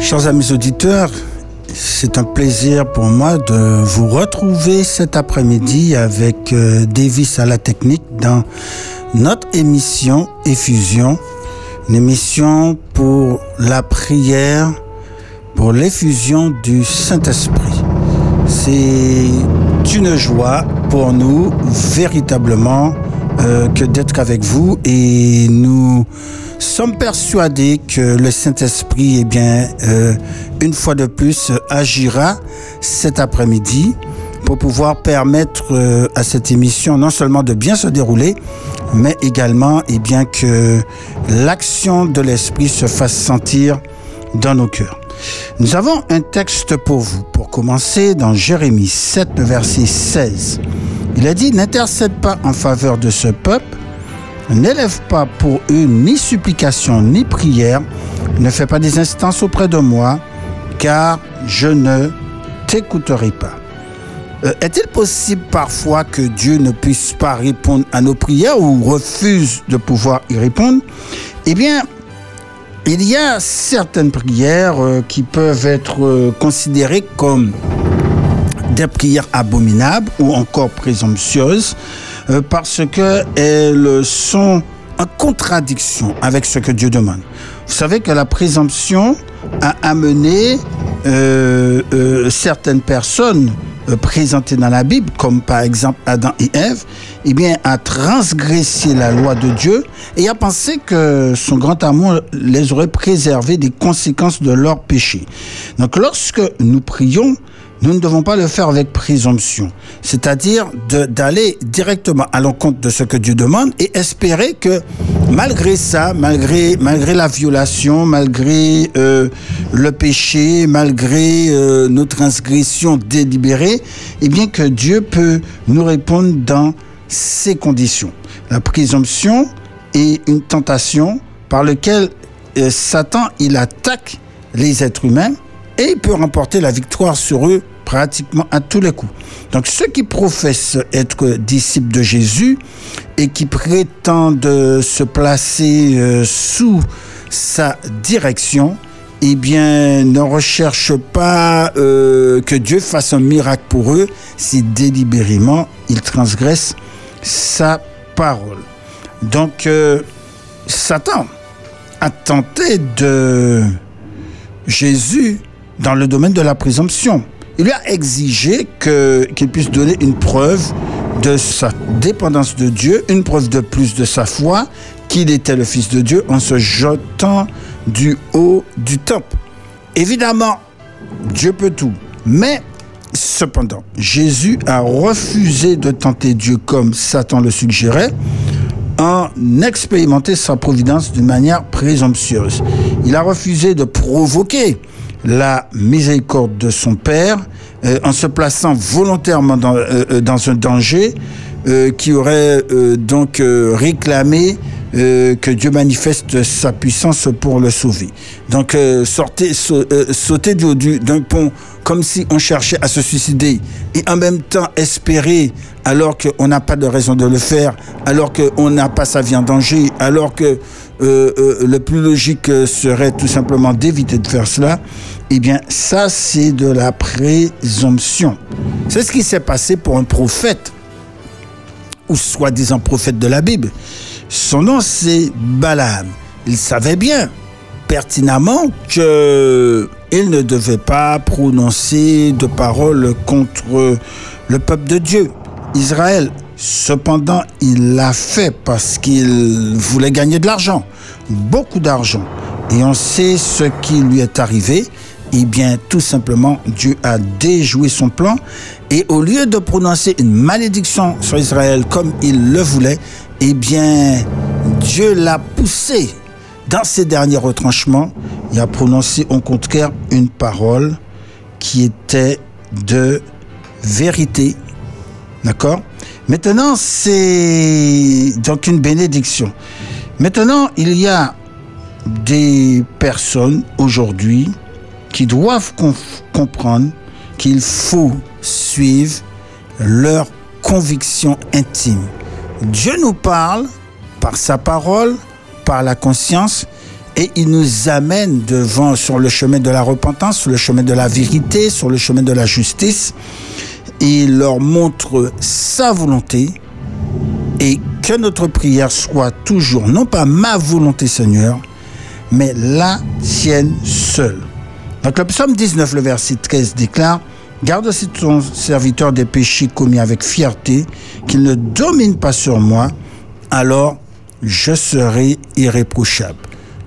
Chers amis auditeurs, c'est un plaisir pour moi de vous retrouver cet après-midi avec euh, Davis à la technique dans notre émission Effusion, une émission pour la prière, pour l'effusion du Saint-Esprit. C'est une joie pour nous véritablement euh, que d'être avec vous et nous sommes persuadés que le Saint-Esprit, eh bien, euh, une fois de plus, agira cet après-midi pour pouvoir permettre euh, à cette émission non seulement de bien se dérouler, mais également, eh bien, que l'action de l'Esprit se fasse sentir dans nos cœurs. Nous avons un texte pour vous. Pour commencer, dans Jérémie 7, verset 16, il a dit, n'intercède pas en faveur de ce peuple, n'élève pas pour eux ni supplication ni prière, ne fais pas des instances auprès de moi, car je ne t'écouterai pas. Euh, Est-il possible parfois que Dieu ne puisse pas répondre à nos prières ou refuse de pouvoir y répondre? Eh bien, il y a certaines prières euh, qui peuvent être euh, considérées comme des prières abominables ou encore présomptueuses parce qu'elles sont en contradiction avec ce que Dieu demande. Vous savez que la présomption a amené euh, euh, certaines personnes euh, présentées dans la Bible, comme par exemple Adam et Ève, eh bien, à transgresser la loi de Dieu et à penser que son grand amour les aurait préservés des conséquences de leur péché. Donc, lorsque nous prions, nous ne devons pas le faire avec présomption, c'est-à-dire d'aller directement à l'encontre de ce que Dieu demande et espérer que malgré ça, malgré, malgré la violation, malgré euh, le péché, malgré euh, nos transgressions délibérées, eh bien que Dieu peut nous répondre dans ces conditions. La présomption est une tentation par laquelle euh, Satan il attaque les êtres humains et il peut remporter la victoire sur eux pratiquement à tous les coups. Donc ceux qui professent être disciples de Jésus et qui prétendent euh, se placer euh, sous sa direction, eh bien, ne recherchent pas euh, que Dieu fasse un miracle pour eux si délibérément ils transgressent sa parole. Donc, Satan a tenté de Jésus dans le domaine de la présomption. Il lui a exigé qu'il puisse donner une preuve de sa dépendance de Dieu, une preuve de plus de sa foi, qu'il était le Fils de Dieu en se jetant du haut du temple. Évidemment, Dieu peut tout, mais cependant, Jésus a refusé de tenter Dieu comme Satan le suggérait en expérimenter sa providence d'une manière présomptueuse. Il a refusé de provoquer la miséricorde de son Père euh, en se plaçant volontairement dans, euh, euh, dans un danger euh, qui aurait euh, donc euh, réclamé que Dieu manifeste sa puissance pour le sauver. Donc sortez, sau- sauter du haut du- d'un pont comme si on cherchait à se suicider et en même temps espérer alors qu'on n'a pas de raison de le faire, alors qu'on n'a pas sa vie en danger, alors que euh, euh, le plus logique euh, serait tout simplement d'éviter de faire cela, eh bien ça c'est de la présomption. C'est ce qui s'est passé pour un prophète ou soi-disant prophète de la Bible. Son nom, c'est Balaam. Il savait bien, pertinemment, que il ne devait pas prononcer de paroles contre le peuple de Dieu, Israël. Cependant, il l'a fait parce qu'il voulait gagner de l'argent, beaucoup d'argent. Et on sait ce qui lui est arrivé. Eh bien, tout simplement, Dieu a déjoué son plan. Et au lieu de prononcer une malédiction sur Israël comme il le voulait, eh bien, Dieu l'a poussé dans ses derniers retranchements. Il a prononcé au contraire une parole qui était de vérité. D'accord? Maintenant, c'est donc une bénédiction. Maintenant, il y a des personnes aujourd'hui qui doivent com- comprendre qu'il faut suivre leur conviction intime. Dieu nous parle par sa parole, par la conscience, et il nous amène devant sur le chemin de la repentance, sur le chemin de la vérité, sur le chemin de la justice. Il leur montre sa volonté et que notre prière soit toujours, non pas ma volonté Seigneur, mais la tienne seule. Donc le psaume 19, le verset 13 déclare, Garde ton serviteur des péchés commis avec fierté, qu'il ne domine pas sur moi, alors je serai irréprochable.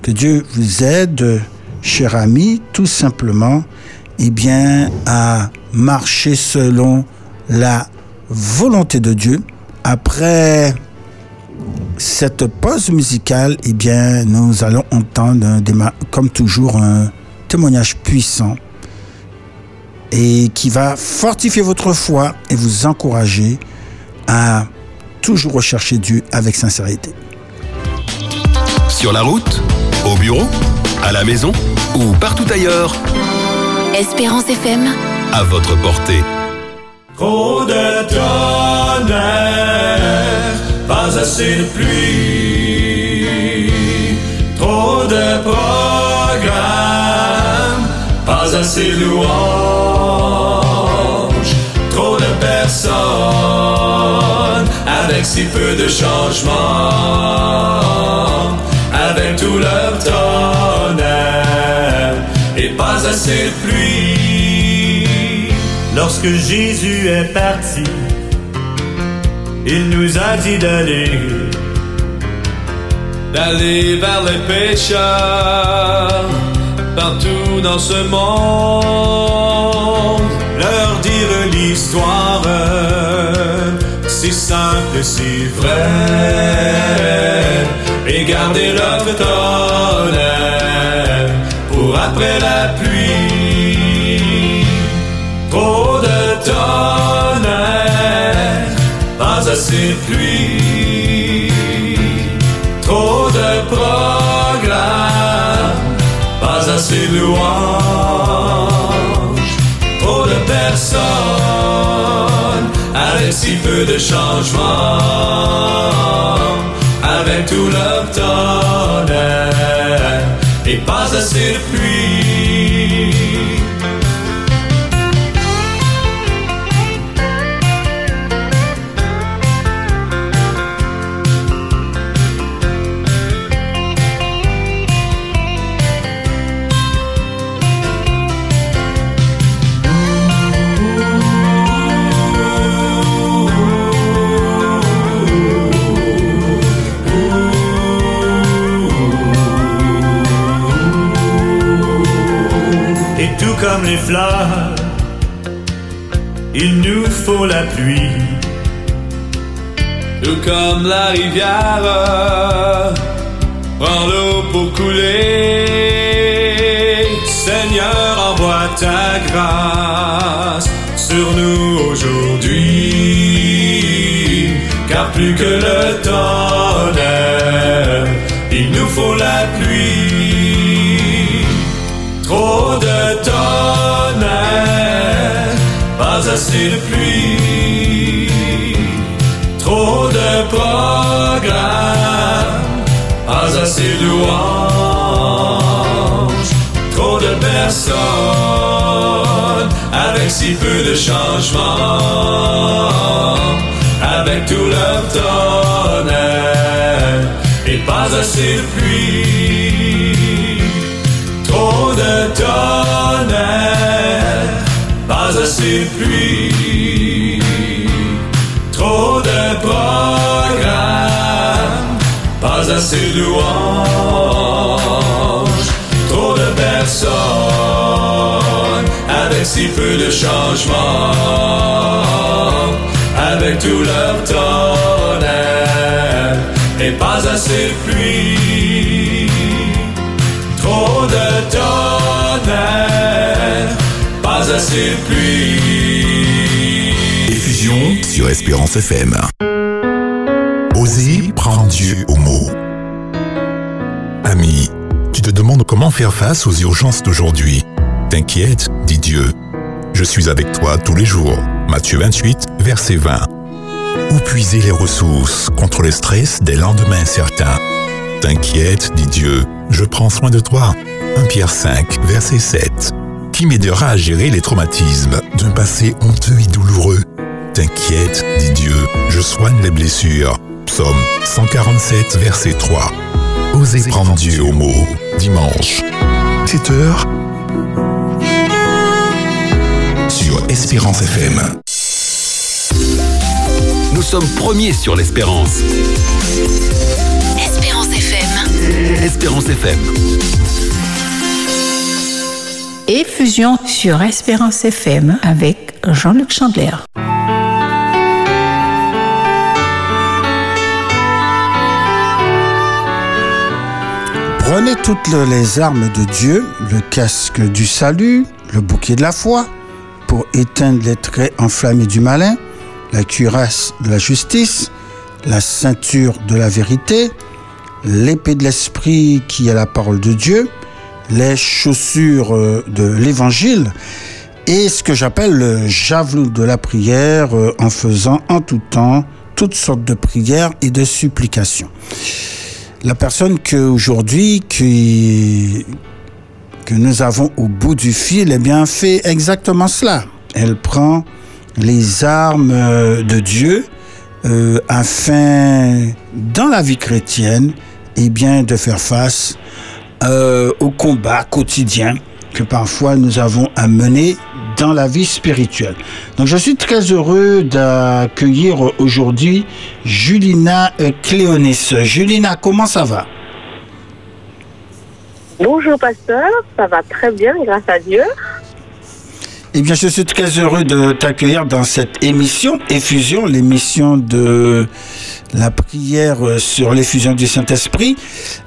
Que Dieu vous aide, cher ami, tout simplement, eh bien, à marcher selon la volonté de Dieu. Après cette pause musicale, eh bien, nous allons entendre, comme toujours, un témoignage puissant et qui va fortifier votre foi et vous encourager à toujours rechercher Dieu avec sincérité. Sur la route, au bureau, à la maison ou partout ailleurs. Espérance FM. À votre portée. Trop de tonnerre, pas assez de pluie. Trop de programmes, pas assez de louanges. Trop de personnes, avec si peu de changements. Avec tout leur tonnerre, pas assez de pluie. Lorsque Jésus est parti, il nous a dit d'aller, d'aller vers les pécheurs, partout dans ce monde, leur dire l'histoire, si simple et si vrai, et garder leur tonnerre après la pluie. Trop de tonnerre, pas assez de pluie. Trop de programmes, pas assez de louanges. Trop de personnes, avec si peu de changements. Avec tout leur tonnerre, et pas assez de pluie. Il nous faut la pluie. Tout comme la rivière, prends l'eau pour couler. Seigneur, envoie ta grâce sur nous aujourd'hui. Car plus que le tonnerre, de pluie. Trop de programmes, pas assez de louanges. Trop de personnes, avec si peu de changements. Avec tout leur tonnerre, et pas assez de pluie. De louanges. Trop de personnes, avec si peu de changements. Avec tout leur tonnerre, et pas assez de pluie. Trop de tonnerre, pas assez de pluie. Effusion sur Espérance FM. Oser prendre Dieu au comment faire face aux urgences d'aujourd'hui? T'inquiète, dit Dieu. Je suis avec toi tous les jours. Matthieu 28, verset 20. Où puiser les ressources contre le stress des lendemains incertains T'inquiète, dit Dieu. je prends soin de toi. 1 Pierre 5, verset 7. Qui m'aidera à gérer les traumatismes d'un passé honteux et douloureux? T'inquiète, dit Dieu, je soigne les blessures. Psaume 147, verset 3. Osez prendre Dieu au mot. Dimanche, 7 heures. Sur Espérance FM. Nous sommes premiers sur l'espérance. Espérance FM. Espérance FM. Et fusion sur Espérance FM avec Jean-Luc Chandler. Prenez toutes les armes de Dieu, le casque du salut, le bouquet de la foi, pour éteindre les traits enflammés du malin, la cuirasse de la justice, la ceinture de la vérité, l'épée de l'esprit qui est la parole de Dieu, les chaussures euh, de l'évangile et ce que j'appelle le javelot de la prière euh, en faisant en tout temps toutes sortes de prières et de supplications. La personne que aujourd'hui qui que nous avons au bout du fil, eh bien, fait exactement cela. Elle prend les armes euh, de Dieu euh, afin, dans la vie chrétienne, eh bien, de faire face euh, au combat quotidien que parfois nous avons à mener dans la vie spirituelle. Donc je suis très heureux d'accueillir aujourd'hui Julina euh, Cléonis. Julina, comment ça va? Bonjour pasteur, ça va très bien grâce à Dieu. Eh bien, je suis très heureux de t'accueillir dans cette émission, Effusion, l'émission de la prière euh, sur l'effusion du Saint-Esprit.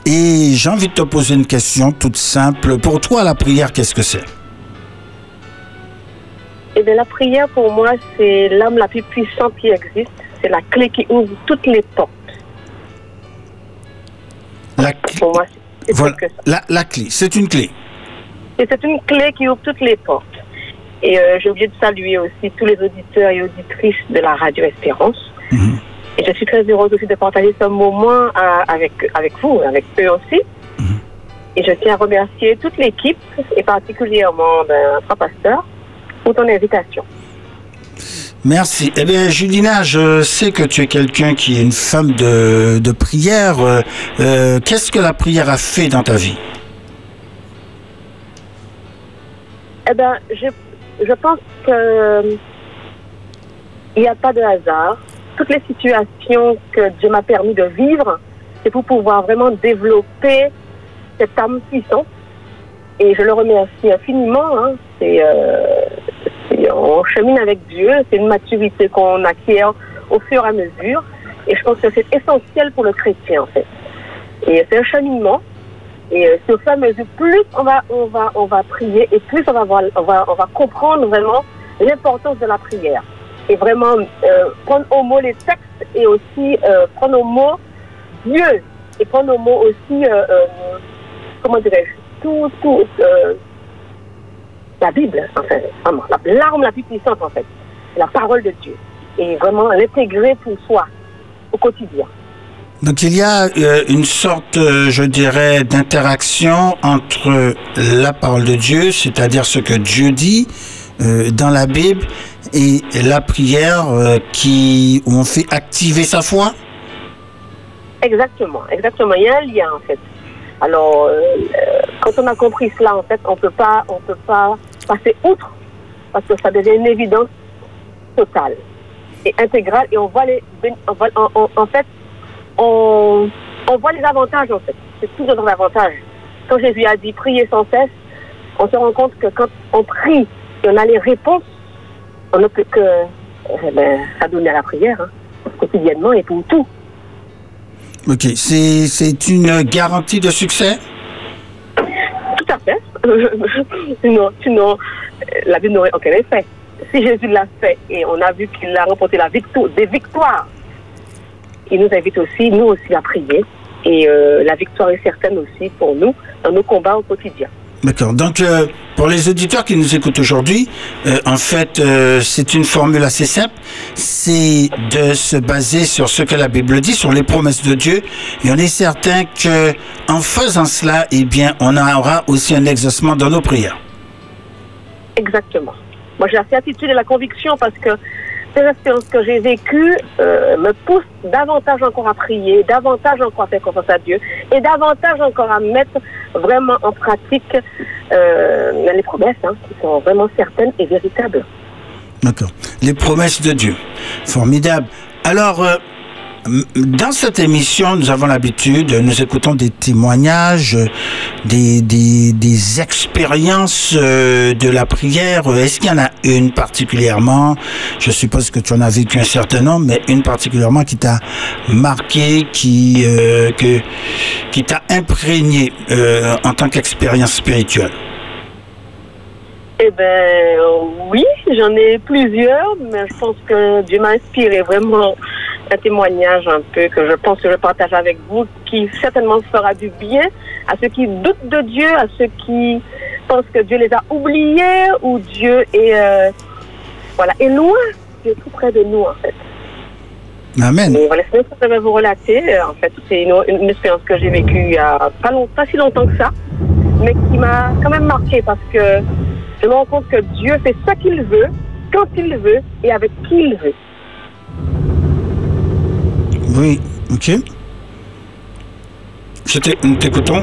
Et j'ai envie de te poser une question toute simple. Pour toi, la prière, qu'est-ce que c'est? Eh bien la prière pour moi c'est l'âme la plus puissante qui existe. C'est la clé qui ouvre toutes les portes. la, clé- Pour moi c'est voilà, que ça. la, la clé, c'est une clé. Et c'est une clé qui ouvre toutes les portes. Et euh, j'ai oublié de saluer aussi tous les auditeurs et auditrices de la radio Espérance. Mhm. Et je suis très heureuse aussi de partager ce moment euh, avec, avec vous, avec eux aussi. Et je tiens à remercier toute l'équipe, et particulièrement ben, Frère Pasteur, pour ton invitation. Merci. Eh bien, Julina, je sais que tu es quelqu'un qui est une femme de, de prière. Euh, euh, Qu'est-ce que la prière a fait dans ta vie? Eh ben, je, je pense que euh, il n'y a pas de hasard. Toutes les situations que Dieu m'a permis de vivre, c'est pour pouvoir vraiment développer cette âme puissante. Et je le remercie infiniment. hein. C'est, euh, c'est- on chemine avec Dieu. C'est une maturité qu'on acquiert au fur et à mesure. Et je pense que c'est essentiel pour le chrétien, en fait. Et c'est un cheminement. Et euh, sur ça, mesure, plus on va, on va, on va prier et plus on va, voir, on va, on va comprendre vraiment l'importance de la prière. Et vraiment euh, prendre au mot les textes et aussi euh, prendre au mot Dieu et prendre au mot aussi, euh, euh, comment dirais-je, tout, tout, euh, la Bible, en fait, vraiment, la- l'arme la plus puissante, en fait, la parole de Dieu. Et vraiment l'intégrer pour soi au quotidien. Donc il y a euh, une sorte, euh, je dirais, d'interaction entre la parole de Dieu, c'est-à-dire ce que Dieu dit euh, dans la Bible, et la prière qui où on fait activer sa foi. Exactement, exactement. Il y a un lien en fait. Alors, euh, euh, quand on a compris cela, en fait, on peut pas, on peut pas passer outre parce que ça devient une évidence totale et intégrale. Et on voit les, bén- on voit- en, fait, on, on voit les avantages en fait. C'est tout un avantage. Quand Jésus a dit prier sans cesse, on se rend compte que quand on prie et on a les réponses, on ne peut que eh ben, s'adonner à la prière hein, quotidiennement et pour tout. Ok, c'est une garantie de succès? Tout à fait. sinon, sinon, euh, la Bible n'aurait aucun effet. Si Jésus l'a fait et on a vu qu'il a remporté la victoire, des victoires, il nous invite aussi, nous aussi, à prier. Et euh, la victoire est certaine aussi pour nous dans nos combats au quotidien. D'accord. Donc, euh, pour les auditeurs qui nous écoutent aujourd'hui, euh, en fait, euh, c'est une formule assez simple. C'est de se baser sur ce que la Bible dit, sur les promesses de Dieu. Et on est certain que, en faisant cela, eh bien, on aura aussi un exaucement dans nos prières. Exactement. Moi, j'ai la certitude et la conviction parce que ces expériences que j'ai vécues euh, me poussent davantage encore à prier, davantage encore à faire confiance à Dieu et davantage encore à mettre vraiment en pratique euh, les promesses hein, qui sont vraiment certaines et véritables. D'accord. Les promesses de Dieu. Formidable. Alors, euh, dans cette émission, nous avons l'habitude, nous écoutons des témoignages, des, des, expériences euh, de la prière. Est-ce qu'il y en a une particulièrement? Je suppose que tu en as vécu un certain nombre, mais une particulièrement qui t'a marqué, qui, euh, qui t'a imprégné euh, en tant qu'expérience spirituelle? Eh ben oui, j'en ai plusieurs, mais je pense que Dieu m'a inspiré vraiment un témoignage un peu que je pense que je partage avec vous, qui certainement fera du bien à ceux qui doutent de Dieu, à ceux qui pensent que Dieu les a oubliés ou Dieu est euh, voilà est loin, Dieu est tout près de nous en fait. Amen. Et voilà, c'est ce que je vais vous relater. En fait, c'est une, une expérience que j'ai vécue il y a pas, long- pas si longtemps que ça, mais qui m'a quand même marqué parce que je me rends compte que Dieu fait ce qu'il veut, quand il veut et avec qui il veut. Oui, ok. Nous t'écoutons.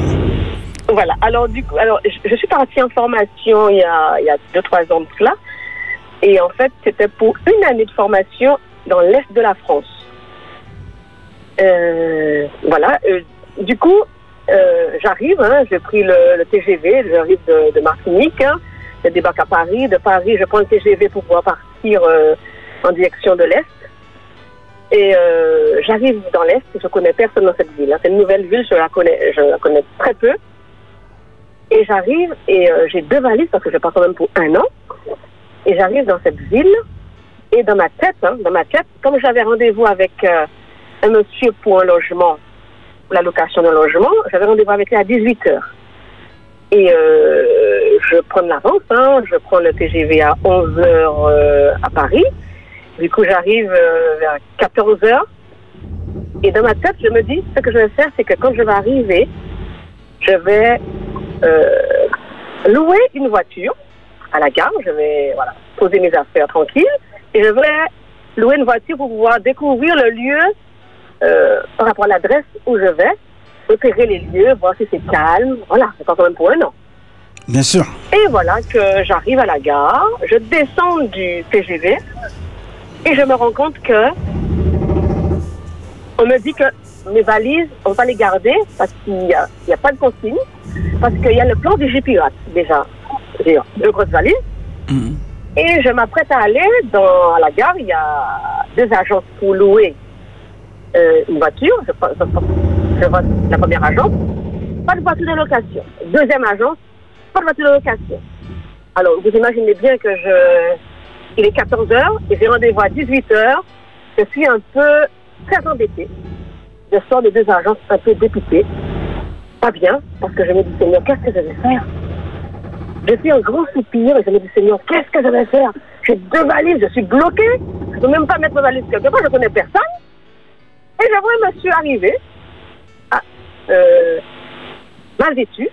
Voilà. Alors, du coup, alors, je, suis partie en formation il y a, il y a deux, trois ans de cela. Et en fait, c'était pour une année de formation dans l'Est de la France. Euh, voilà. euh, du coup, euh, j'arrive, hein, j'ai pris le, TGV, j'arrive de, de Martinique, hein, je débarque à Paris. De Paris, je prends le TGV pour pouvoir partir en direction de l'Est. Et euh, j'arrive dans l'Est, je connais personne dans cette ville. hein. C'est une nouvelle ville, je la connais, je la connais très peu. Et j'arrive et euh, j'ai deux valises parce que je pars quand même pour un an. Et j'arrive dans cette ville et dans ma tête, hein, dans ma tête, comme j'avais rendez-vous avec euh, un monsieur pour un logement, pour la location d'un logement, j'avais rendez-vous avec lui à 18 heures. Et je prends l'avance, hein, je prends le TGV à 11 heures euh, à Paris. Du coup, j'arrive euh, vers 14 heures. Et dans ma tête, je me dis, ce que je vais faire, c'est que quand je vais arriver, je vais euh, louer une voiture à la gare. Je vais voilà, poser mes affaires tranquilles. Et je vais louer une voiture pour pouvoir découvrir le lieu euh, par rapport à l'adresse où je vais, repérer les lieux, voir si c'est calme. Voilà, c'est quand même pour un an. Bien sûr. Et voilà que j'arrive à la gare, je descends du TGV et je me rends compte que on me dit que mes valises, on va les garder parce qu'il n'y a, il y a pas de consigne, parce qu'il y a le plan du G-Pirate déjà. J'ai deux grosses valises. Et je m'apprête à aller dans à la gare, il y a deux agences pour louer euh, une voiture. Je vois la première agence, pas de voiture de location. Deuxième agence, pas de voiture de location. Alors, vous imaginez bien que je... Il est 14 heures et j'ai rendez-vous à 18 heures. Je suis un peu très embêtée. Je sors des deux agences un peu dépitée. Pas bien, parce que je me dis, Seigneur, qu'est-ce que je vais faire? Je suis un grand soupir et je me dis, Seigneur, qu'est-ce que je vais faire? J'ai deux valises, je suis bloquée. Je ne peux même pas mettre mes valises quelque part, je ne connais personne. Et je vois un monsieur arriver, ah, euh, mal vêtu,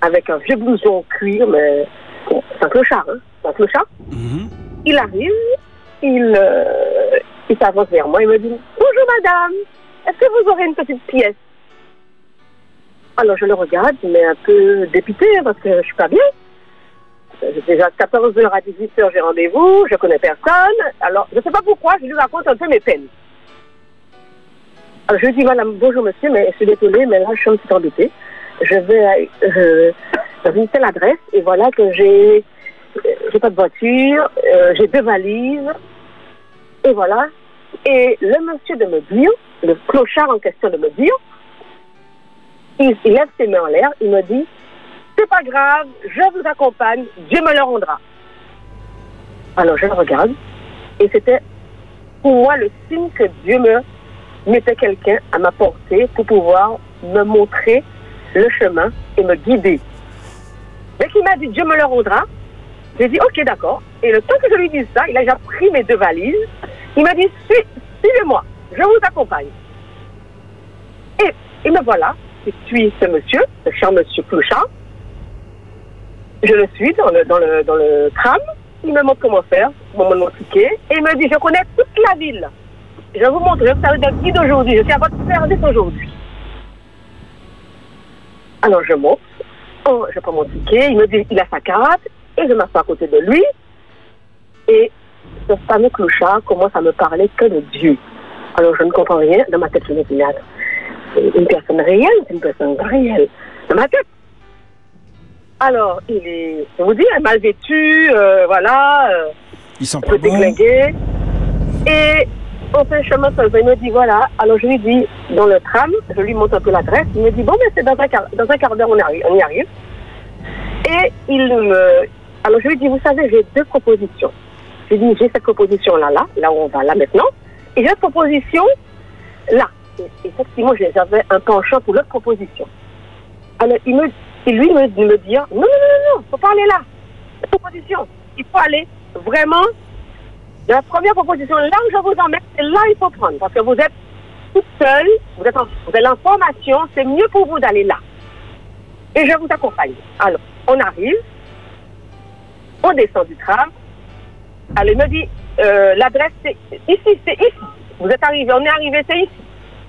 avec un vieux blouson en cuir, mais bon, c'est un clochard, hein, c'est un clochard. Il arrive, il, euh, il s'avance vers moi, il me dit Bonjour madame, est-ce que vous aurez une petite pièce? Alors je le regarde, mais un peu dépité parce que je suis pas bien. Déjà 14h à 18h, j'ai rendez-vous, je connais personne. Alors je sais pas pourquoi, je lui raconte un peu mes peines. Alors, je lui dis Madame, bonjour monsieur, mais je suis désolée, mais là je suis un petit embêtée. Je vais euh, visiter l'adresse et voilà que j'ai j'ai pas de voiture, euh, j'ai deux valises, et voilà. Et le monsieur de me le clochard en question de me il lève ses mains en l'air, il me dit, c'est pas grave, je vous accompagne, Dieu me le rendra. Alors je le regarde, et c'était pour moi le signe que Dieu me mettait quelqu'un à ma portée pour pouvoir me montrer le chemin et me guider. Dès qu'il m'a dit Dieu me le rendra, j'ai dit ok d'accord. Et le temps que je lui dise ça, il a déjà pris mes deux valises. Il m'a dit suivez-moi, je vous accompagne. Et, et me voilà, je suis ce monsieur, ce cher monsieur Clochard. Je le suis dans le, dans le, dans le tram. Il me montre comment faire, montre mon ticket. Et il me dit, je connais toute la ville. Je vous montrer, vous savez, d'un guide aujourd'hui. Je suis à votre service aujourd'hui. Alors je monte, Oh, je prends mon ticket, il me dit, il a sa carte, et je m'assois à côté de lui. Et ce fameux clochard commence à me parler que de Dieu. Alors je ne comprends rien, dans ma tête, je me dis, c'est une personne réelle, c'est une personne réelle, dans ma tête. Alors, il est, je vous dis, il mal vêtu, euh, voilà, euh, Ils sont un pas peu bons. déglingué. Et on fait chemin seul. Il me dit, voilà. Alors je lui dis, dans le tram, je lui montre un peu l'adresse. Il me dit, bon, mais c'est dans un quart, dans un quart d'heure, on, arrive- on y arrive. Et il me... Alors je lui dis, vous savez, j'ai deux propositions. Je dis, j'ai cette proposition-là, là, là où on va, là maintenant. Et j'ai cette proposition, là. Et effectivement, j'avais un penchant pour l'autre proposition. Alors il me, lui me, me dire, non, non, non, non, non, faut pas aller là. Proposition, il faut aller vraiment la première proposition, là où je vous emmène, c'est là il faut prendre. Parce que vous êtes toute seule, vous êtes en, vous êtes en formation, c'est mieux pour vous d'aller là. Et je vous accompagne. Alors, on arrive, on descend du tram. Il me dit, euh, l'adresse, c'est ici, c'est ici. Vous êtes arrivé, on est arrivé, c'est ici.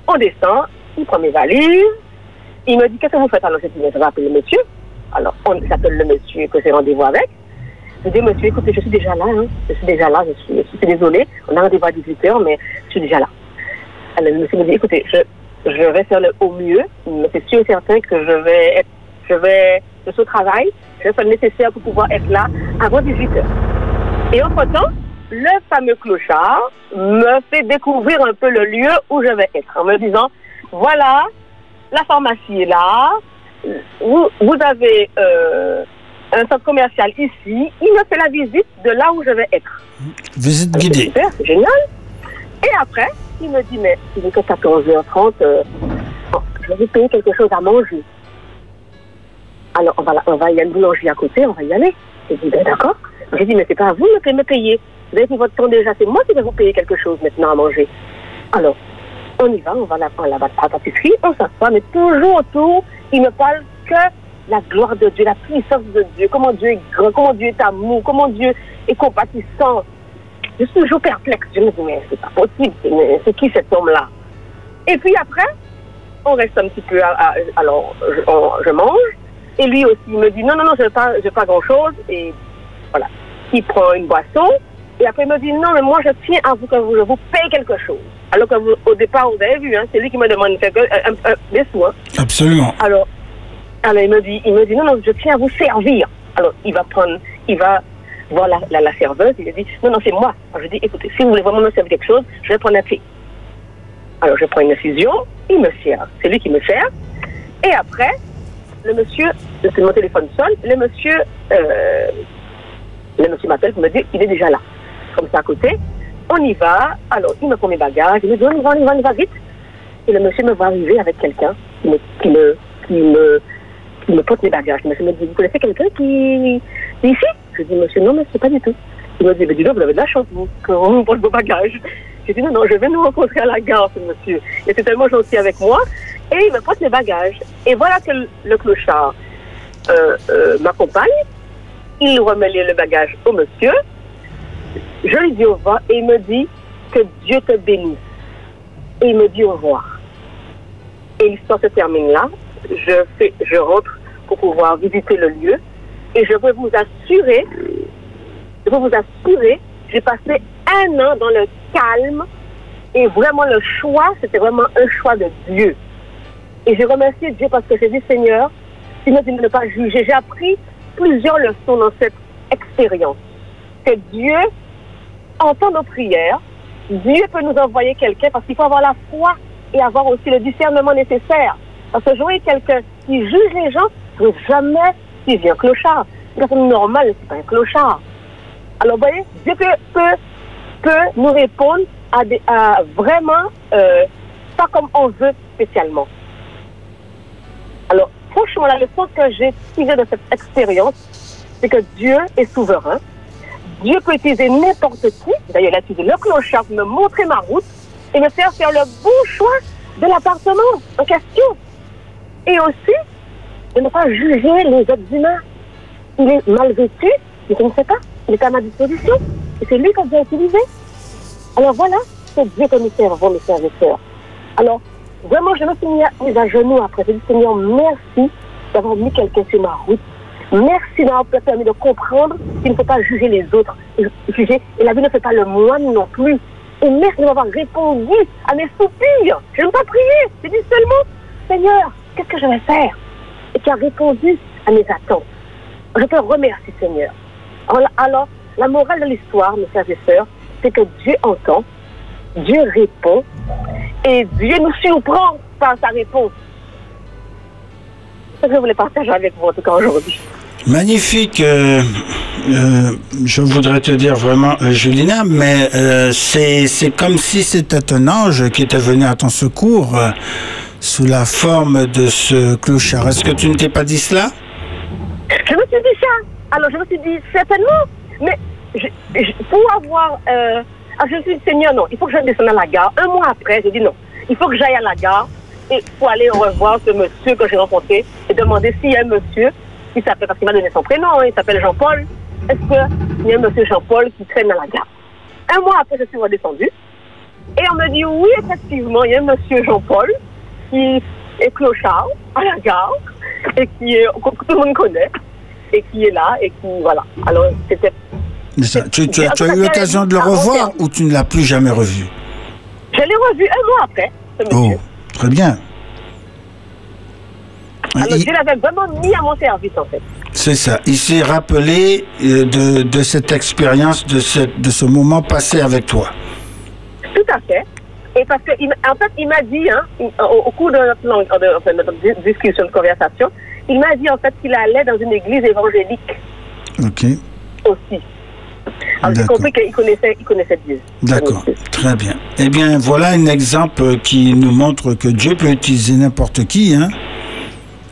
On descend, il prend mes valises. Il me dit, qu'est-ce que vous faites Alors, je dis, mais je vais appeler le monsieur. Alors, on s'appelle le monsieur que j'ai rendez-vous avec. Je dis, monsieur, écoutez, je suis déjà là, hein. je suis déjà là, je suis, je suis désolée, on a rendez-vous à 18h, mais je suis déjà là. Alors, le monsieur me dit, écoutez, je, je vais faire le au mieux, mais c'est sûr et certain que je vais être, je vais, suis au travail, le nécessaire pour pouvoir être là avant 18h. Et entre-temps, le fameux clochard me fait découvrir un peu le lieu où je vais être, en me disant, voilà, la pharmacie est là, vous, vous avez euh, un centre commercial ici, il me fait la visite de là où je vais être. Visite guidée. super, c'est génial. Et après, il me dit, mais il est que 14h30, euh, je vais vous payer quelque chose à manger. Alors, on va, on va, y a une boulangerie à côté, on va y aller. J'ai dit, ben, d'accord. J'ai dit, mais c'est pas à vous de me payer. Vous avez pris votre temps déjà, c'est moi qui vais vous payer quelque chose maintenant à manger. Alors, on y va, on va à la, à la, pâtisserie, on s'assoit, mais toujours autour, il me parle que la gloire de Dieu, la puissance de Dieu, comment Dieu est grand, comment Dieu est amour, comment Dieu est compatissant. Je suis toujours perplexe. Je me dis, mais c'est pas possible, c'est, qui cet homme-là? Et puis après, on reste un petit peu, à- alors je mange, et lui aussi, il me dit, non, non, non, je n'ai pas, pas grand-chose, et voilà. Il prend une boisson, et après il me dit, non, mais moi je tiens à vous que vous, je vous paye quelque chose. Alors que vous, au départ, vous avez vu, hein, c'est lui qui me demande quelque, un, un- des sous. hein. Absolument. Alors, alors il me dit, il me dit, non, non, je tiens à vous servir. Alors, il va prendre, il va voir la, la, la serveuse, il lui dit, non, non, c'est moi. Alors, je dis, écoutez, si vous voulez vraiment me servir quelque chose, je vais prendre un thé. Alors, je prends une infusion, il me sert. C'est lui qui me sert. Et après, le monsieur, c'est mon téléphone sonne, le monsieur, euh, le monsieur m'appelle pour me dire, il est déjà là. Comme ça à côté. On y va. Alors, il me prend mes bagages. Il me dit, on y va, on y va, on y va vite. Et le monsieur me voit arriver avec quelqu'un qui me, qui me, qui me, qui me porte mes bagages. Le monsieur me dit, vous connaissez quelqu'un qui est ici? Je dis, monsieur, non, mais c'est pas du tout. Il me dit, mais dis donc, vous avez de la chance, vous, qu'on vous porte vos bagages. J'ai dit, non, non, je vais nous rencontrer à la gare, ce monsieur. Il était tellement gentil avec moi. Et il me porte mes bagages. Et voilà que le, clochard euh, euh, m'accompagne. Il remet le bagage au monsieur. Je lui dis au revoir et il me dit que Dieu te bénisse. Et il me dit au revoir. Et l'histoire se termine là. Je, fais, je rentre pour pouvoir visiter le lieu. Et je veux vous assurer, je veux vous assurer, j'ai passé un an dans le calme. Et vraiment, le choix, c'était vraiment un choix de Dieu. Et j'ai remercié Dieu parce que j'ai dit, Seigneur, tu me dis de pas juger. J'ai appris plusieurs leçons dans cette expérience. Que Dieu entend nos prières. Dieu peut nous envoyer quelqu'un parce qu'il faut avoir la foi et avoir aussi le discernement nécessaire. Parce que vois quelqu'un qui juge les gens, jamais s'il vient clochard. Personne normale, c'est pas un clochard. Alors, vous voyez, Dieu peut, peut nous répondre à, des, à vraiment, euh, pas comme on veut spécialement. Alors, franchement, la leçon que j'ai tirée de cette expérience, c'est que Dieu est souverain. Dieu peut utiliser n'importe qui. D'ailleurs, il a utilisé le clochard pour me montrer ma route et me faire faire le bon choix de l'appartement en question. Et aussi, de ne pas juger les autres humains. Il est mal vêtu, mais je ne sais pas. Il est à ma disposition. Et c'est lui qu'on doit utiliser. Alors voilà, c'est Dieu que nous servons, mes frères et sœurs. Alors, vraiment, je me suis mis à, genoux après. J'ai dit, Seigneur, merci d'avoir mis quelqu'un sur ma route. Merci d'avoir permis de comprendre qu'il ne faut pas juger les autres. Juger, et la vie ne fait pas le moine non plus. Et merci d'avoir répondu à mes soupirs. Je n'ai pas prié. J'ai dit seulement, Seigneur, qu'est-ce que je vais faire? Et tu as répondu à mes attentes. Je te remercie, Seigneur. Alors, la morale de l'histoire, mes frères et sœurs, c'est que Dieu entend, Dieu répond, et Dieu nous surprend par sa réponse. C'est ce que je voulais partager avec vous, en tout cas, aujourd'hui. Magnifique. euh, euh, je voudrais te dire vraiment, euh, Julina, mais euh, c'est comme si c'était un ange qui était venu à ton secours sous la forme de ce clochard. Est-ce que tu ne t'es pas dit cela? Je me suis dit ça. Alors, je me suis dit, certainement, mais je- je- pour avoir... Euh, ah, je suis Seigneur, non, il faut que je descende à la gare. Un mois après, j'ai dit non, il faut que j'aille à la gare et pour aller revoir ce monsieur que j'ai rencontré et demander s'il y a un monsieur qui s'appelle, parce qu'il m'a donné son prénom, hein, il s'appelle Jean-Paul. Est-ce qu'il y a un monsieur Jean-Paul qui traîne à la gare? Un mois après, je suis redescendue et on me dit, oui, effectivement, il y a un monsieur Jean-Paul qui est clochard à la gare et qui est, que tout le monde connaît et qui est là et qui, voilà. Alors, c'était Mais ça, tu, tu as, tu as eu l'occasion de le revoir ou tu ne l'as plus jamais revu? Je l'ai revu un mois après, ce Oh, très bien. Alors, Il- Dieu l'avait vraiment mis à mon service, en fait. C'est ça. Il s'est rappelé euh, de, de cette expérience, de, cette, de ce moment passé avec toi. Tout à fait. Et parce que, il en fait, il m'a dit, hein, il- au, au cours de notre, langue- de- enfin, notre dis- discussion, de conversation, il m'a dit, en fait, qu'il allait dans une église évangélique Ok. aussi. Alors, j'ai D'accord. compris qu'il connaissait, il connaissait Dieu. D'accord. Très bien. Eh bien, voilà un exemple qui nous montre que Dieu peut utiliser n'importe qui, hein.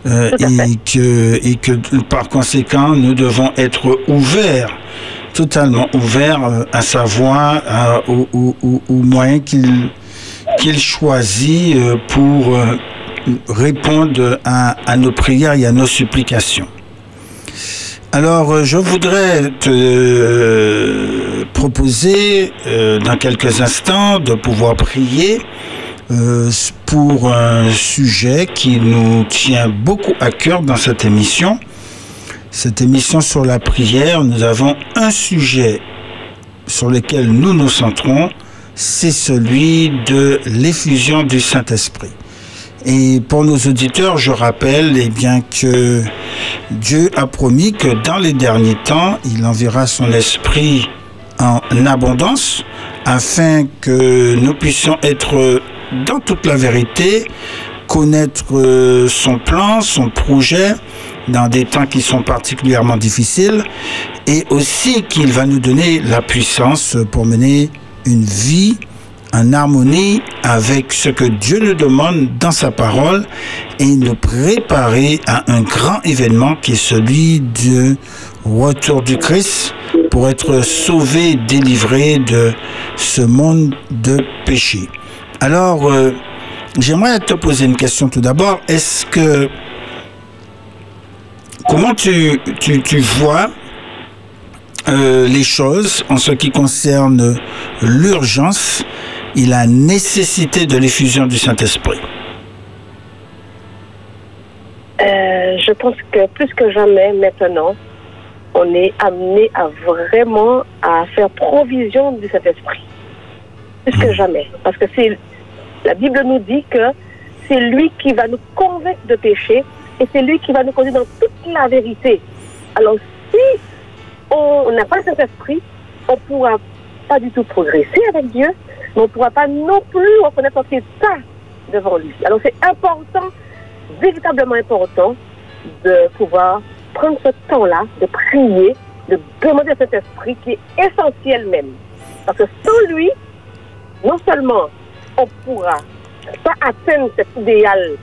Euh, et, que, et que par conséquent, nous devons être ouverts, totalement ouverts euh, à sa voix, à- aux, aux- aux- moyens qu'il choisit euh, pour répondre à, à nos prières et à nos supplications. Alors, euh, je voudrais te euh, proposer euh, dans quelques instants de pouvoir prier pour un sujet qui nous tient beaucoup à cœur dans cette émission. Cette émission sur la prière, nous avons un sujet sur lequel nous nous centrons, c'est celui de l'effusion du Saint-Esprit. Et pour nos auditeurs, je rappelle eh bien, que Dieu a promis que dans les derniers temps, il enverra son esprit en abondance afin que nous puissions être dans toute la vérité, connaître euh, son plan, son projet dans des temps qui sont particulièrement difficiles et aussi qu'il va nous donner la puissance pour mener une vie en harmonie avec ce que Dieu nous demande dans sa parole et nous préparer à un grand événement qui est celui du retour du Christ pour être sauvé, délivré de ce monde de péché. Alors, euh, j'aimerais te poser une question tout d'abord. Est-ce que comment tu, tu, tu vois euh, les choses en ce qui concerne l'urgence et la nécessité de l'effusion du Saint-Esprit Euh, je pense que plus que jamais maintenant, on est amené à vraiment à faire provision du Saint-Esprit. Plus que jamais. Parce que c'est la Bible nous dit que c'est lui qui va nous convaincre de péché et c'est lui qui va nous conduire dans toute la vérité. Alors si on n'a pas le Saint-Esprit, on ne pourra pas du tout progresser avec Dieu, mais on ne pourra pas non plus reconnaître notre état devant lui. Alors c'est important véritablement important de pouvoir prendre ce temps-là, de prier, de demander à cet esprit qui est essentiel même. Parce que sans lui, non seulement on pourra pas atteindre cet idéal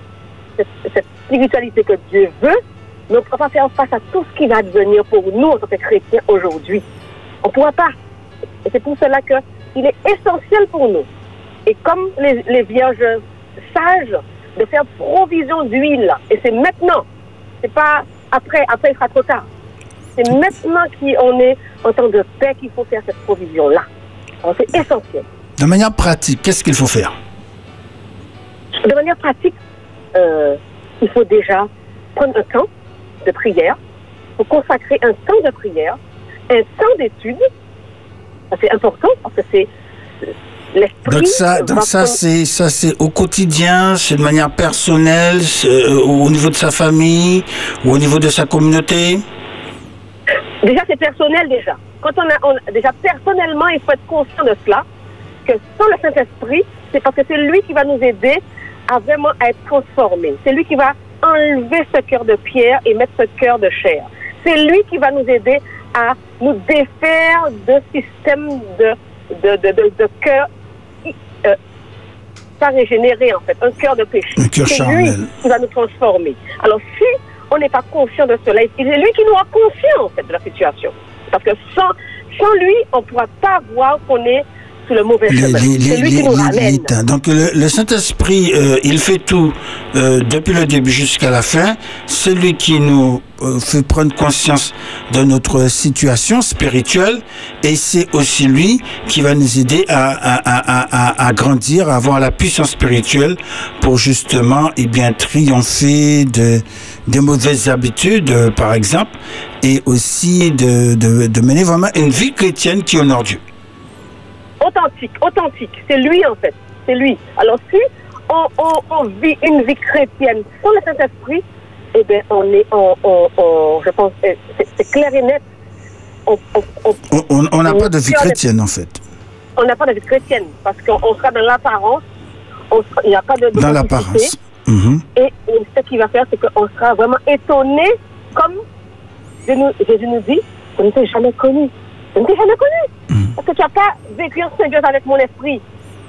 cette, cette spiritualité que Dieu veut, mais on ne pourra pas faire face à tout ce qui va devenir pour nous en tant que chrétiens aujourd'hui. On ne pourra pas. Et c'est pour cela qu'il est essentiel pour nous. Et comme les, les vierges sages, de faire provision d'huile. Et c'est maintenant. C'est pas après. Après, il sera trop tard. C'est maintenant qu'on est en temps de paix qu'il faut faire cette provision-là. C'est essentiel. De manière pratique, qu'est-ce qu'il faut faire? De manière pratique, euh, il faut déjà prendre un temps de prière. Il faut consacrer un temps de prière, un temps d'étude. C'est important parce que c'est l'esprit. Donc ça, donc ça c'est ça c'est au quotidien, c'est de manière personnelle, euh, au niveau de sa famille ou au niveau de sa communauté? Déjà, c'est personnel déjà. Quand on a, on- déjà personnellement, il faut être conscient de cela, que sans le Saint-Esprit, c'est parce que c'est lui qui va nous aider à vraiment être transformés. C'est lui qui va enlever ce cœur de pierre et mettre ce cœur de chair. C'est lui qui va nous aider à nous défaire de système de, de, de, de, de cœur euh, pas régénéré en fait, un cœur de péché. Un cœur C'est lui charnel. qui va nous transformer. Alors si on n'est pas conscient de cela, c'est lui qui nous rend conscient en fait de la situation. Parce que sans, sans lui, on ne pourra pas voir qu'on est sur le mauvais Les, chemin. les- C'est les- lui qui les- nous les ramène. limites. Donc le, le Saint-Esprit, euh, il fait tout euh, depuis le début jusqu'à la fin. Celui qui nous euh, fait prendre conscience de notre situation spirituelle et c'est aussi lui qui va nous aider à, à, à, à, à grandir, à avoir la puissance spirituelle pour justement eh bien, triompher de, des mauvaises habitudes, par exemple, et aussi de, de, de mener vraiment une vie chrétienne qui honore Dieu. Authentique, authentique. C'est lui en fait. C'est lui. Alors si on, on- on vit une vie chrétienne sans le Saint-Esprit, eh bien on est, on, on- je pense, eh, c'est clair et net. On n'a pas de vie chrétienne en fait. on n'a pas de vie chrétienne parce qu'on on sera dans l'apparence. Il n'y a pas de Dans l'apparence. Mhm. Et, et ce qu'il va faire, c'est qu'on sera vraiment étonné, comme Jésus nous, Jésus nous dit, je ne t'ai jamais connu. Je ne t'ai jamais connu. Parce que tu n'as pas vécu en symbiose avec mon esprit.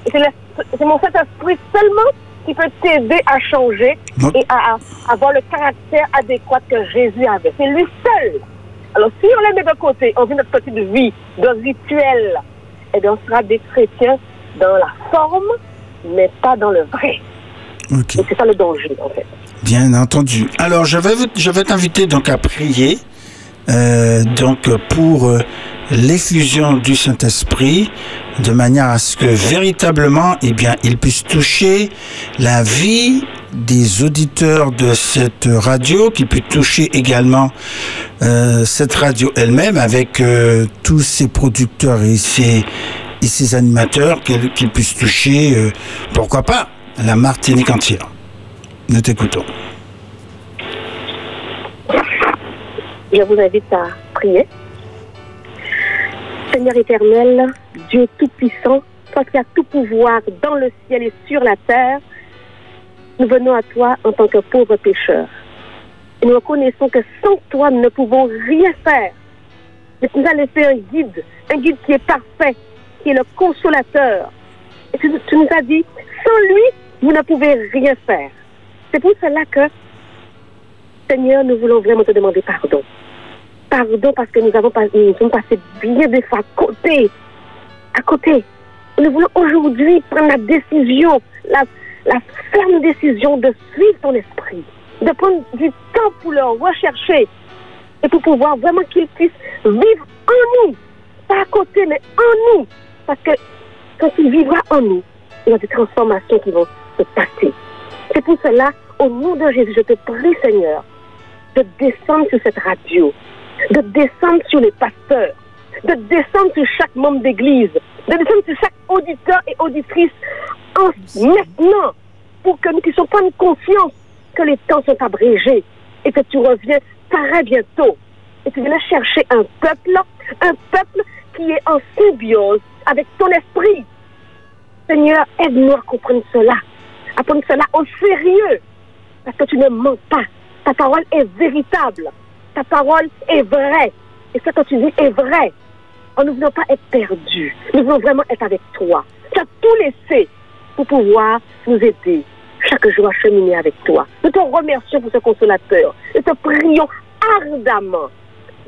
Et c'est mon Saint-Esprit seulement qui peut t'aider à changer et à, à avoir le caractère adéquat que Jésus avait. C'est lui seul. Alors, si on les met de côté, on vit notre petite vie de rituel, eh bien, on sera des chrétiens dans la forme, mais pas dans le vrai. Et c'est ça le danger, en fait. bien entendu. Alors je vais je vais t'inviter donc à prier euh, donc pour euh, l'effusion du Saint-Esprit de manière à ce que véritablement eh il puisse toucher la vie des auditeurs de cette radio, qui puisse toucher également euh, cette radio elle-même avec euh, tous ses producteurs et ses, animateurs, qu'elle- qu'il puisse toucher, euh, pourquoi pas, la Martinique entière. Nous t'écoutons. Je vous invite à prier. Seigneur éternel, Dieu Tout-Puissant, toi qui as tout pouvoir dans le ciel et sur la terre, nous venons à toi en tant que pauvres pécheurs. Et nous reconnaissons que sans toi, nous ne pouvons rien faire. Mais tu nous as laissé un guide, un guide qui est parfait, qui est le consolateur. Et tu, tu nous as dit, sans lui, vous ne pouvez rien faire. C'est pour cela que Seigneur, nous voulons vraiment te demander pardon. Pardon parce que nous avons pas, nous sommes passés bien des fois à côté. À côté. Nous voulons aujourd'hui prendre la décision, la, la ferme décision de suivre ton esprit, de prendre du temps pour le rechercher et pour pouvoir vraiment qu'il puisse vivre en nous. Pas à côté, mais en nous. Parce que quand il vivra en nous, il y a des transformations qui vont se passer. C'est pour cela, au nom de Jésus, je te prie, Seigneur, de descendre sur cette radio, de descendre sur les pasteurs, de descendre sur chaque membre d'église, de descendre sur chaque auditeur et auditrice en, maintenant, pour que nous puissions prendre conscience que les temps sont abrégés et que tu reviens très bientôt. Et tu viens chercher un peuple, un peuple qui est en symbiose avec ton esprit. Seigneur, aide-nous à comprendre cela, à prendre cela au sérieux, parce que tu ne mens pas. Ta parole est véritable. Ta parole est vraie. Et ce que tu dis est vrai. Oh, nous ne voulons pas être perdus. Nous voulons vraiment être avec toi. Tu as tout laissé pour pouvoir nous aider. chaque jour à cheminer avec toi. Nous te remercions pour ce consolateur et te prions ardemment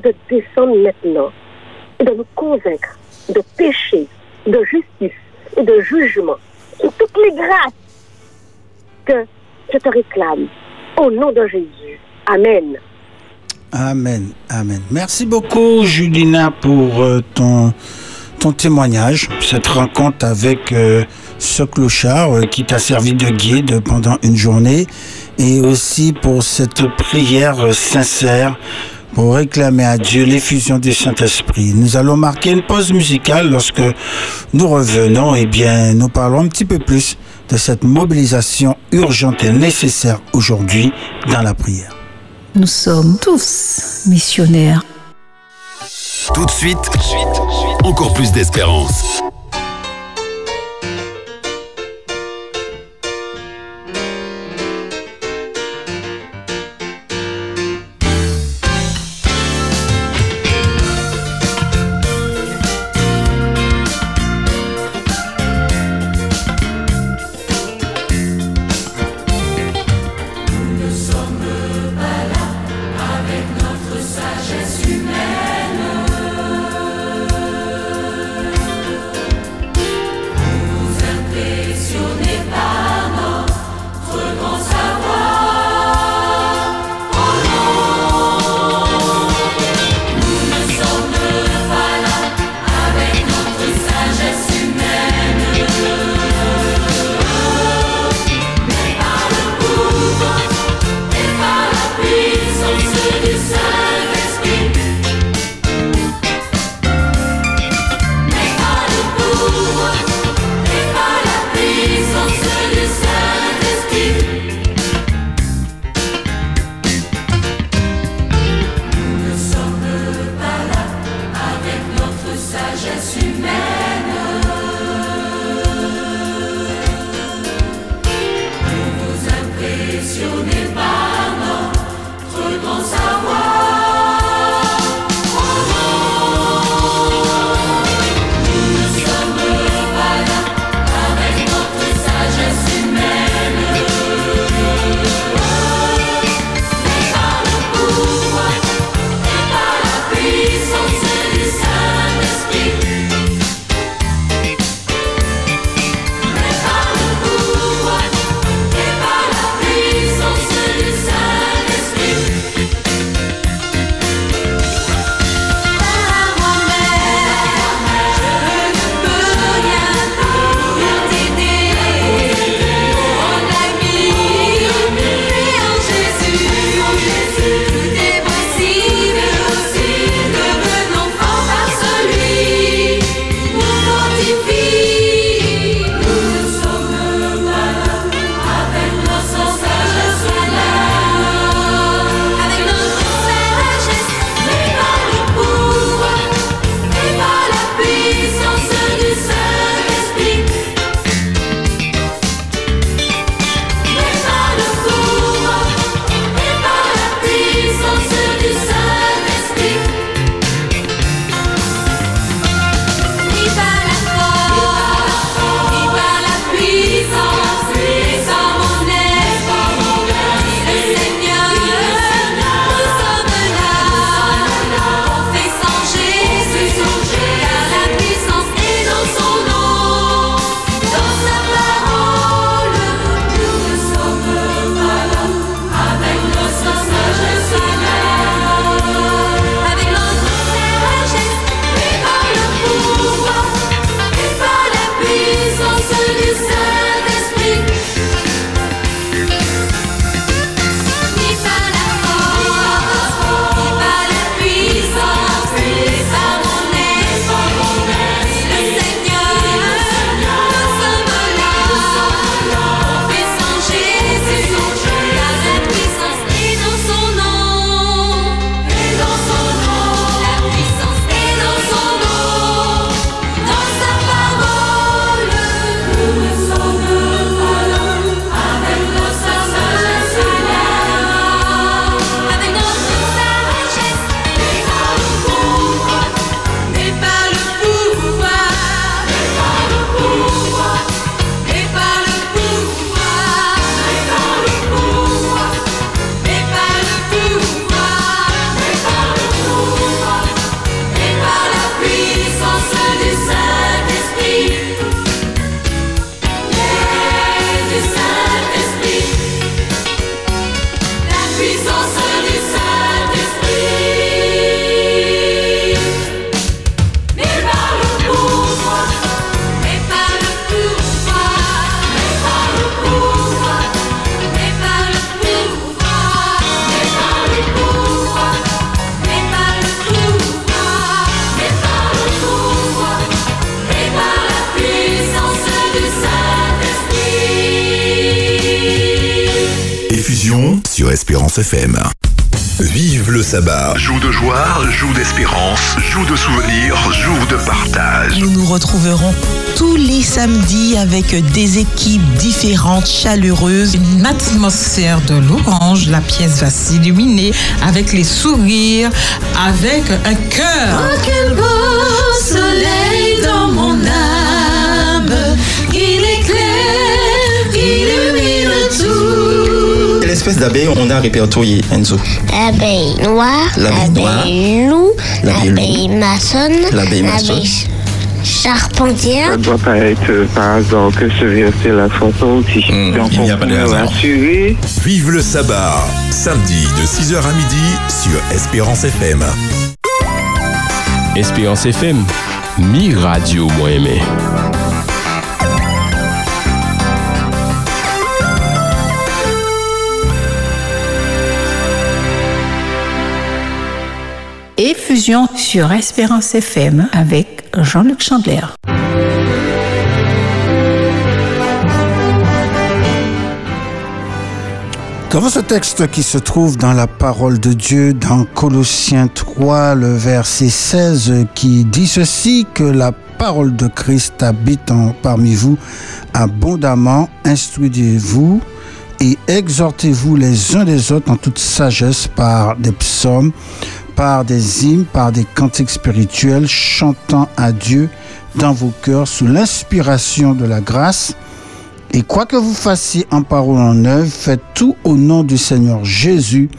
de descendre maintenant et de nous convaincre de péché, de justice et de jugement sur toutes les grâces que je te réclame. Au nom de Jésus. Amen. Amen, amen. Merci beaucoup, Julina, pour euh, ton, ton témoignage, cette rencontre avec euh, ce clochard euh, qui t'a servi de guide pendant une journée et aussi pour cette prière sincère pour réclamer à Dieu l'effusion du Saint-Esprit. Nous allons marquer une pause musicale lorsque nous revenons, eh bien, nous parlons un petit peu plus de cette mobilisation urgente et nécessaire aujourd'hui dans la prière. Nous sommes tous missionnaires. Tout de suite, encore plus d'espérance. FM. Vive le sabbat. Joue de joie, joue d'espérance, joue de souvenirs, joue de partage. Nous nous retrouverons tous les samedis avec des équipes différentes, chaleureuses. Une atmosphère de l'orange, la pièce va s'illuminer avec les sourires, avec un cœur. Oh, quel beau soleil tout. Quelle espèce d'abeille on a répertorié, Enzo L'abeille noire, L'abeille noire. l'abeille loup, L'abeille maçonne, L'abeille maçonne. charpentière. Ça doit pas être euh, par hasard que ce verset la chanson aussi. Donc il n'y a pas de hasard. Vive le sabbat. Samedi de 6h à midi sur Espérance FM. Espérance FM, mi radio moi aimé. Sur Espérance FM avec Jean-Luc Chandler. Dans ce texte qui se trouve dans la parole de Dieu, dans Colossiens 3, le verset 16, qui dit ceci, que la parole de Christ habite en- parmi vous abondamment, instruisez-vous et exhortez-vous les uns les autres en toute sagesse par des psaumes, par des hymnes, par des cantiques spirituels, chantant à Dieu dans vos cœurs sous l'inspiration de la grâce. Et quoi que vous fassiez en parole ou en œuvre, faites tout au nom du Seigneur Jésus,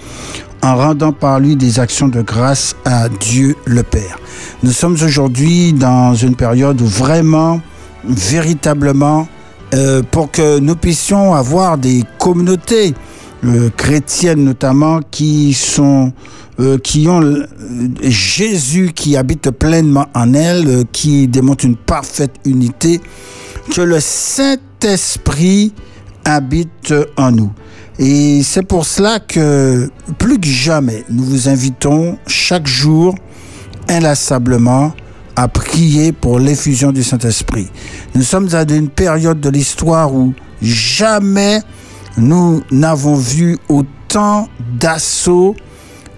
en rendant par lui des actions de grâce à Dieu le Père. Nous sommes aujourd'hui dans une période où vraiment, véritablement, euh, pour que nous puissions avoir des communautés euh, chrétiennes notamment qui sont euh, qui ont euh, Jésus qui habite pleinement en elles, euh, qui démontre une parfaite unité, que le Saint-Esprit habite en nous. Et c'est pour cela que plus que jamais, nous vous invitons chaque jour inlassablement à prier pour l'effusion du Saint-Esprit. Nous sommes à une période de l'histoire où jamais nous n'avons vu autant d'assauts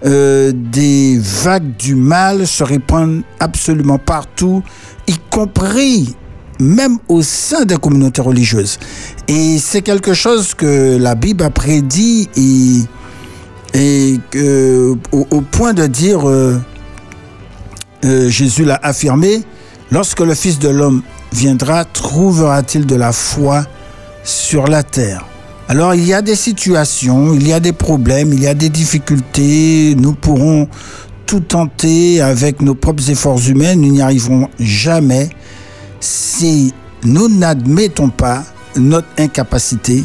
euh, des vagues du mal se répandre absolument partout, y compris même au sein des communautés religieuses. Et c'est quelque chose que la Bible a prédit et, au point de dire, euh, euh, Jésus l'a affirmé, lorsque le Fils de l'homme viendra, trouvera-t-il de la foi sur la terre? Alors il y a des situations, il y a des problèmes, il y a des difficultés. Nous pourrons tout tenter avec nos propres efforts humains. Nous n'y arriverons jamais si nous n'admettons pas notre incapacité.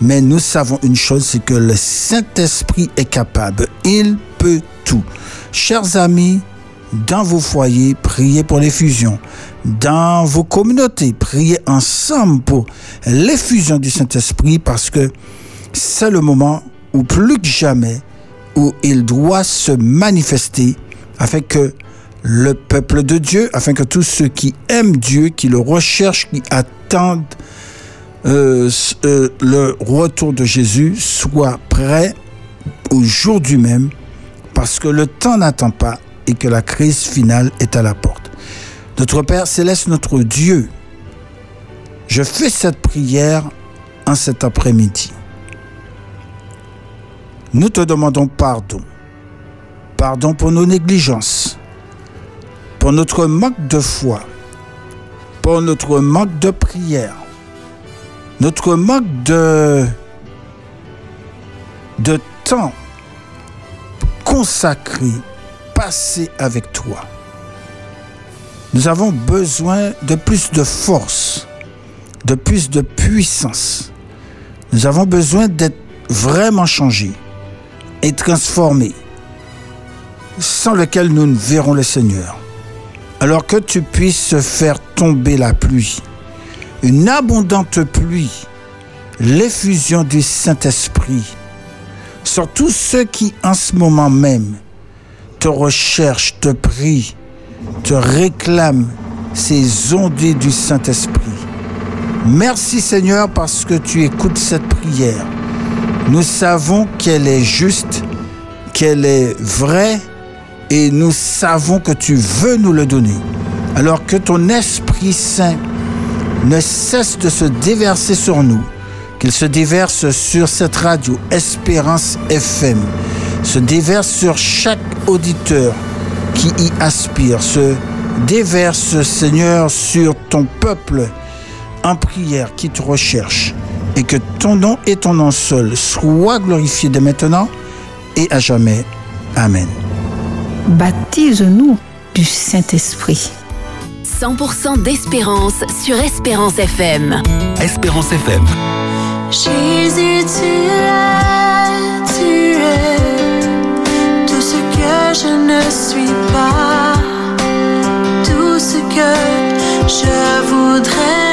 Mais nous savons une chose, c'est que le Saint-Esprit est capable. Il peut tout. Chers amis, dans vos foyers, priez pour l'effusion. Dans vos communautés, priez ensemble pour l'effusion du Saint-Esprit parce que c'est le moment où plus que jamais, où il doit se manifester afin que le peuple de Dieu, afin que tous ceux qui aiment Dieu, qui le recherchent, qui attendent euh, euh, le retour de Jésus, soient prêts au jour du même parce que le temps n'attend pas et que la crise finale est à la porte. Notre Père céleste, notre Dieu, je fais cette prière en cet après-midi. Nous te demandons pardon. Pardon pour nos négligences, pour notre manque de foi, pour notre manque de prière, notre manque de, de temps consacré, passé avec toi. Nous avons besoin de plus de force, de plus de puissance. Nous avons besoin d'être vraiment changés et transformés, sans lequel nous ne verrons le Seigneur. Alors que tu puisses faire tomber la pluie, une abondante pluie, l'effusion du Saint-Esprit sur tous ceux qui en ce moment même te recherchent, te prient, te réclament ces ondées du Saint-Esprit. Merci Seigneur parce que tu écoutes cette prière. Nous savons qu'elle est juste, qu'elle est vraie, et nous savons que tu veux nous le donner. Alors que ton Esprit Saint ne cesse de se déverser sur nous, qu'il se déverse sur cette radio Espérance FM, se déverse sur chaque auditeur qui y aspire, se déverse, Seigneur, sur ton peuple en prière qui te recherche, et que ton nom et ton nom seul soient glorifiés dès maintenant et à jamais. Amen. Baptise-nous du Saint-Esprit. 100% d'espérance sur Espérance FM. Espérance FM. Jésus, tu es, je ne suis pas, tout ce que je voudrais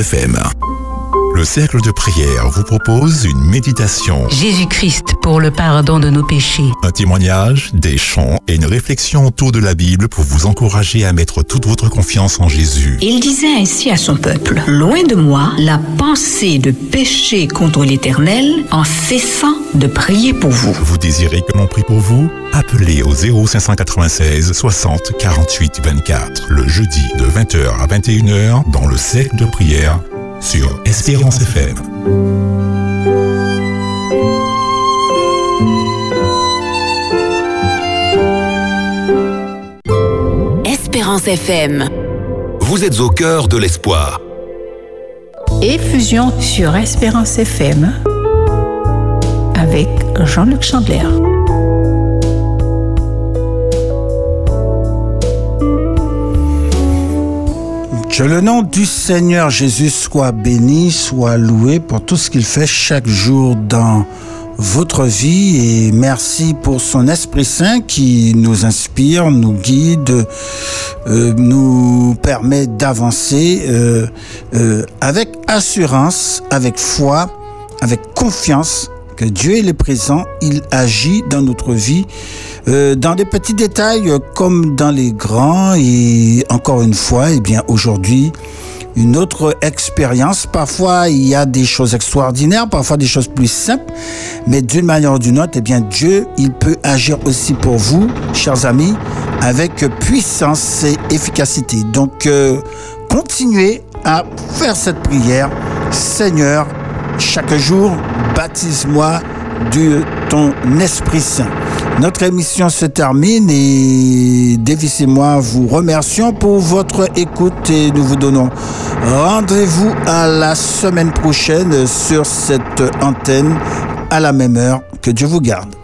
FM. Le cercle de prière vous propose une méditation, Jésus-Christ pour le pardon de nos péchés. un témoignage, des chants et une réflexion autour de la Bible pour vous encourager à mettre toute votre confiance en Jésus. Il disait ainsi à son peuple, Loin de moi la pensée de pécher contre l'Éternel en cessant de prier pour vous. Vous désirez que l'on prie pour vous? Appelez au 0596 60 48 24 le jeudi de 20h à 21h dans le cercle de prière sur Espérance FM. Espérance FM. Vous êtes au cœur de l'espoir. Effusion sur Espérance FM avec Jean-Luc Chandler. Que le nom du Seigneur Jésus soit béni, soit loué pour tout ce qu'il fait chaque jour dans votre vie. Et merci pour son Esprit Saint qui nous inspire, nous guide, euh, nous permet d'avancer euh, euh, avec assurance, avec foi, avec confiance que Dieu est présent, il agit dans notre vie, euh, dans des petits détails euh, comme dans les grands et encore une fois, eh bien aujourd'hui, une autre expérience. Parfois, il y a des choses extraordinaires, parfois des choses plus simples, mais d'une manière ou d'une autre, eh bien, Dieu, il peut agir aussi pour vous, chers amis, avec puissance et efficacité. Donc, euh, continuez à faire cette prière. Seigneur, chaque jour, baptise-moi de ton Esprit Saint. Notre émission se termine et Davis et moi vous remercions pour votre écoute et nous vous donnons rendez-vous à la semaine prochaine sur cette antenne à la même heure. Que Dieu vous garde.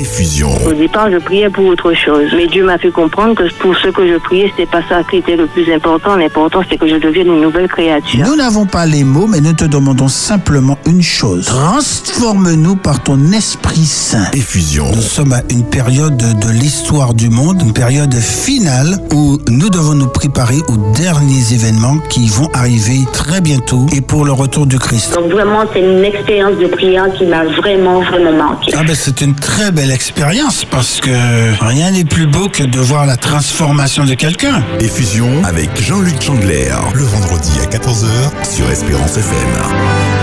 Effusion. Au départ, je priais pour autre chose. Mais Dieu m'a fait comprendre que pour ce que je priais, c'était pas ça qui était le plus important. L'important, c'est que je devienne une nouvelle créature. Nous n'avons pas les mots, mais nous te demandons simplement une chose. Transforme-nous par ton Esprit Saint. Effusion. Nous sommes à une période de l'histoire du monde, une période finale où nous devons nous préparer aux derniers événements qui vont arriver très bientôt et pour le retour du Christ. Donc vraiment, c'est une expérience de prière qui m'a vraiment, vraiment manqué. Ah ben c'est une très expérience parce que rien n'est plus beau que de voir la transformation de quelqu'un. Effusion avec Jean-Luc Chandler, le vendredi à 14h sur Espérance FM.